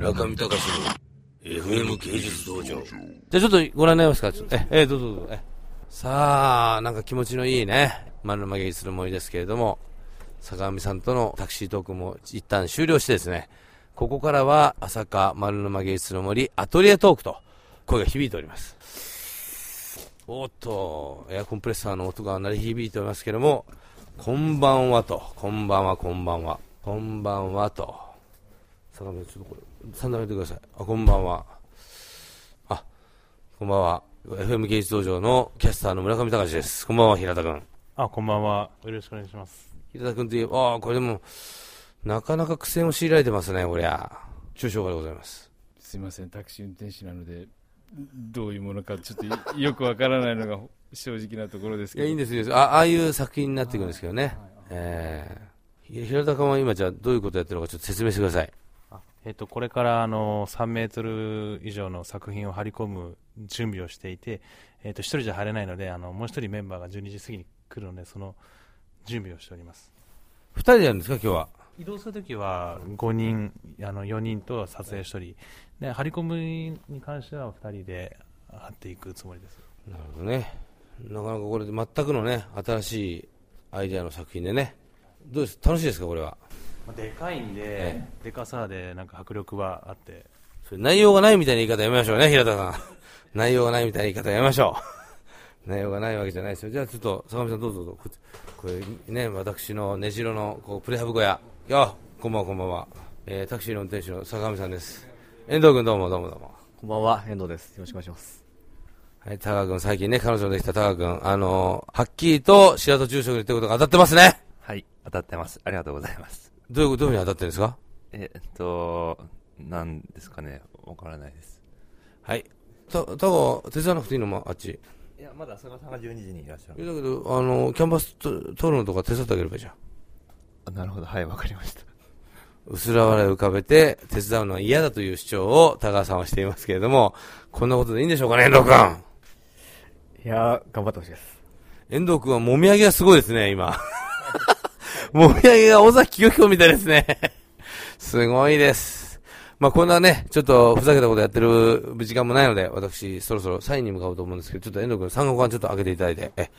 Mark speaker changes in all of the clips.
Speaker 1: 村上隆の FM 芸術道場。じゃあちょっとご覧になりますか？え、え、どうぞどうぞ。え。さあ、なんか気持ちのいいね、丸沼芸術の森ですけれども、坂上さんとのタクシートークも一旦終了してですね、ここからは朝霞丸沼芸術の森アトリエトークと声が響いております。おっと、エアコンプレッサーの音が鳴り響いておりますけれども、こんばんはと、こんばんは、こんばんは、こんばんはと、坂上ちょっとこれ、3段目てください。あ、こんばんは。あ、こんばんは。FM 芸術道場のキャスターの村上隆です。こんばんは、平田君。
Speaker 2: あ、こんばんは。よろしくお願いします。
Speaker 1: 平田君といえば、あこれでも、なかなか苦戦を強いられてますね、こりゃ。中小でございます。
Speaker 3: すいません、タクシー運転手なので、どういうものかちょっとよくわからないのが 正直なところですけど。
Speaker 1: いや、いいんですよ。あああいう作品になっていくんですけどね。はいはい、えー、平田君は今じゃあどういうことやってるのかちょっと説明してください。
Speaker 2: えっと、これからあの3メートル以上の作品を張り込む準備をしていて、えっと、1人じゃ入れないのであのもう1人メンバーが12時過ぎに来るのでその準備をしております。
Speaker 1: 2人でやるんですか今日は？
Speaker 2: 移動するときは5人あの4人と撮影1人。で張り込むに関しては2人で張っていくつもりです。
Speaker 1: なるほどね。なかなかこれで全くのね新しいアイデアの作品でね。どうです？楽しいですかこれは？
Speaker 2: でかいんで、ええ、でかさでなんか迫力はあって。
Speaker 1: それ内容がないみたいな言い方やめましょうね平田さん。内容がないみたいな言い方やめましょう。内容がないわけじゃないですよ。じゃあちょっと坂上さんどうぞ。どうぞ。これね私の根城のこうプレハブ小屋。よこんばんはこんばんは、えー、タクシーの運転手の坂上さんです。遠藤君どうもどうもどうも。
Speaker 4: こんばんは遠藤です。よろしくお願いします。
Speaker 1: はい、タカ君、最近ね、彼女のできたタカ君、あのー、はっきりと白戸住職に言ってことが当たってますね。
Speaker 4: はい、当たってます。ありがとうございます。
Speaker 1: どういう、どういうふうに当たってるんですか？
Speaker 4: えっと、なんですかね、わからないです。
Speaker 1: はい。た、たが、手伝わなくていいのもあっち。
Speaker 4: いや、まだ坂さんが12時にいらっしゃる。
Speaker 1: だけど、あの、キャンバス取るのとか手伝ってあげればいいじゃん。
Speaker 4: あなるほど、はい、わかりました。
Speaker 1: 薄ら笑いを浮かべて、手伝うのは嫌だという主張を田川さんはしていますけれども、こんなことでいいんでしょうかね、遠藤君。
Speaker 4: いや頑張ってほしいです。
Speaker 1: 遠藤君はもみあげがすごいですね、今。もみあげが尾崎清彦みたいですね。すごいです。まあ、こんなね、ちょっとふざけたことやってる時間もないので、私、そろそろサインに向かおうと思うんですけど、ちょっと遠藤君、三国館ちょっと開けていただいて、え、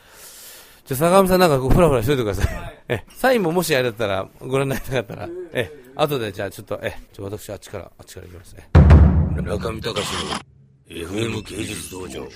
Speaker 1: じゃ坂上さんなんかこうふらふらしといてください。え、サインももしあれだったら、ご覧になりたかったら、え、後でじゃあちょっと、え、ちょ私あっちから、あっちから行きますね。中見隆の FM 芸術道場。